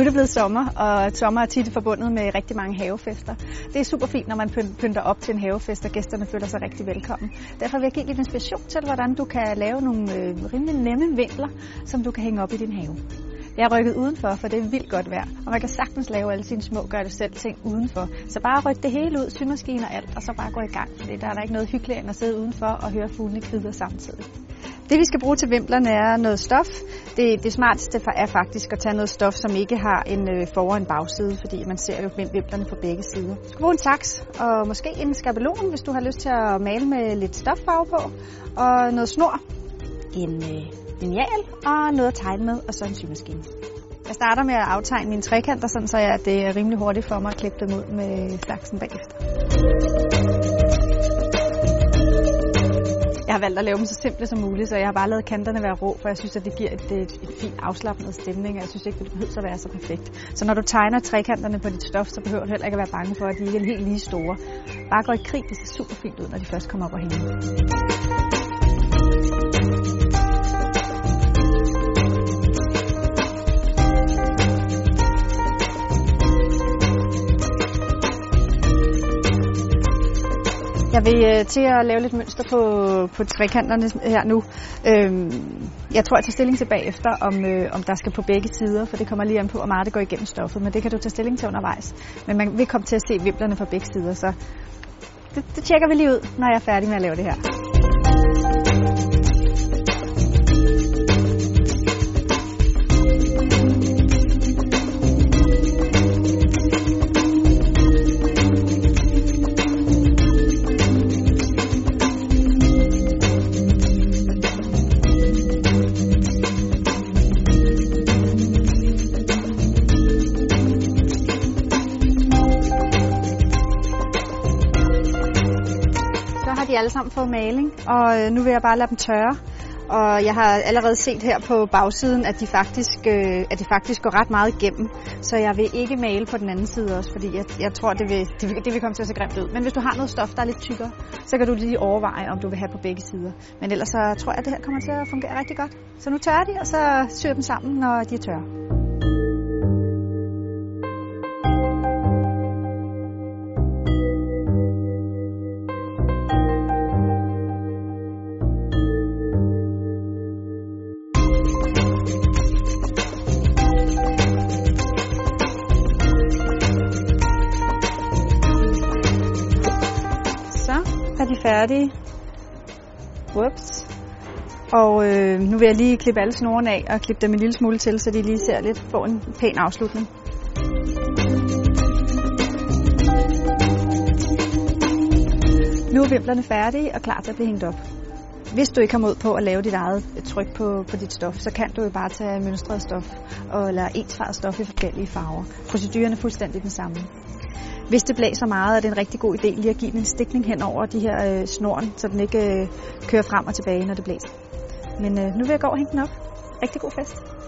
Nu er det blevet sommer, og sommer er tit forbundet med rigtig mange havefester. Det er super fint, når man pynter op til en havefest, og gæsterne føler sig rigtig velkommen. Derfor vil jeg give lidt inspiration til, hvordan du kan lave nogle øh, rimelig nemme vinkler, som du kan hænge op i din have. Jeg har rykket udenfor, for det er vildt godt vejr, og man kan sagtens lave alle sine små gør det selv ting udenfor. Så bare ryk det hele ud, symaskine og alt, og så bare gå i gang, for der er der ikke noget hyggeligt end at sidde udenfor og høre fuglene kvider samtidig. Det vi skal bruge til vimplerne er noget stof. Det, det smarteste er faktisk at tage noget stof, som ikke har en øh, for- og en bagside, fordi man ser jo vimplerne på begge sider. Du skal bruge en saks og måske en skabelon, hvis du har lyst til at male med lidt stoffarve på, og noget snor, en øh, lineal og noget at tegne med, og så en symaskine. Jeg starter med at aftegne mine trekanter, sådan så jeg, at det er rimelig hurtigt for mig at klippe dem ud med saksen bagefter. Har valgt at lave dem så simple som muligt, så jeg har bare lavet kanterne være rå, for jeg synes, at det giver et, et, et fint afslappet stemning, og jeg synes ikke, det behøver at være så perfekt. Så når du tegner trekanterne på dit stof, så behøver du heller ikke at være bange for, at de ikke er helt lige store. Bare gå i krig, det ser super fint ud, når de først kommer op og hænge. Jeg vil øh, til at lave lidt mønster på, på trekanterne her nu. Øhm, jeg tror, jeg tager stilling til bagefter, om, øh, om der skal på begge sider, for det kommer lige an på, hvor meget det går igennem stoffet. Men det kan du tage stilling til undervejs. Men man vil komme til at se vimplerne på begge sider, så det, det tjekker vi lige ud, når jeg er færdig med at lave det her. De alle sammen fået maling, og øh, nu vil jeg bare lade dem tørre. Og jeg har allerede set her på bagsiden, at de faktisk, øh, at de faktisk går ret meget igennem. Så jeg vil ikke male på den anden side også, fordi jeg, jeg tror, det vil, det, vil, det vil komme til at se grimt ud. Men hvis du har noget stof, der er lidt tykkere, så kan du lige overveje, om du vil have på begge sider. Men ellers så tror jeg, at det her kommer til at fungere rigtig godt. Så nu tørrer de, og så syr dem sammen, når de er tørre. Færdige. Whoops. Og øh, nu vil jeg lige klippe alle snorene af og klippe dem en lille smule til, så de lige ser lidt får en pæn afslutning. Nu er vimplerne færdige og klar til at blive hængt op. Hvis du ikke har mod på at lave dit eget tryk på, på dit stof, så kan du jo bare tage mønstret stof og, eller ensfarvet stof i forskellige farver. Proceduren er fuldstændig den samme. Hvis det blæser meget, er det en rigtig god idé lige at give den en stikning hen over de her øh, snoren, så den ikke øh, kører frem og tilbage, når det blæser. Men øh, nu vil jeg gå og hænge den op. Rigtig god fest.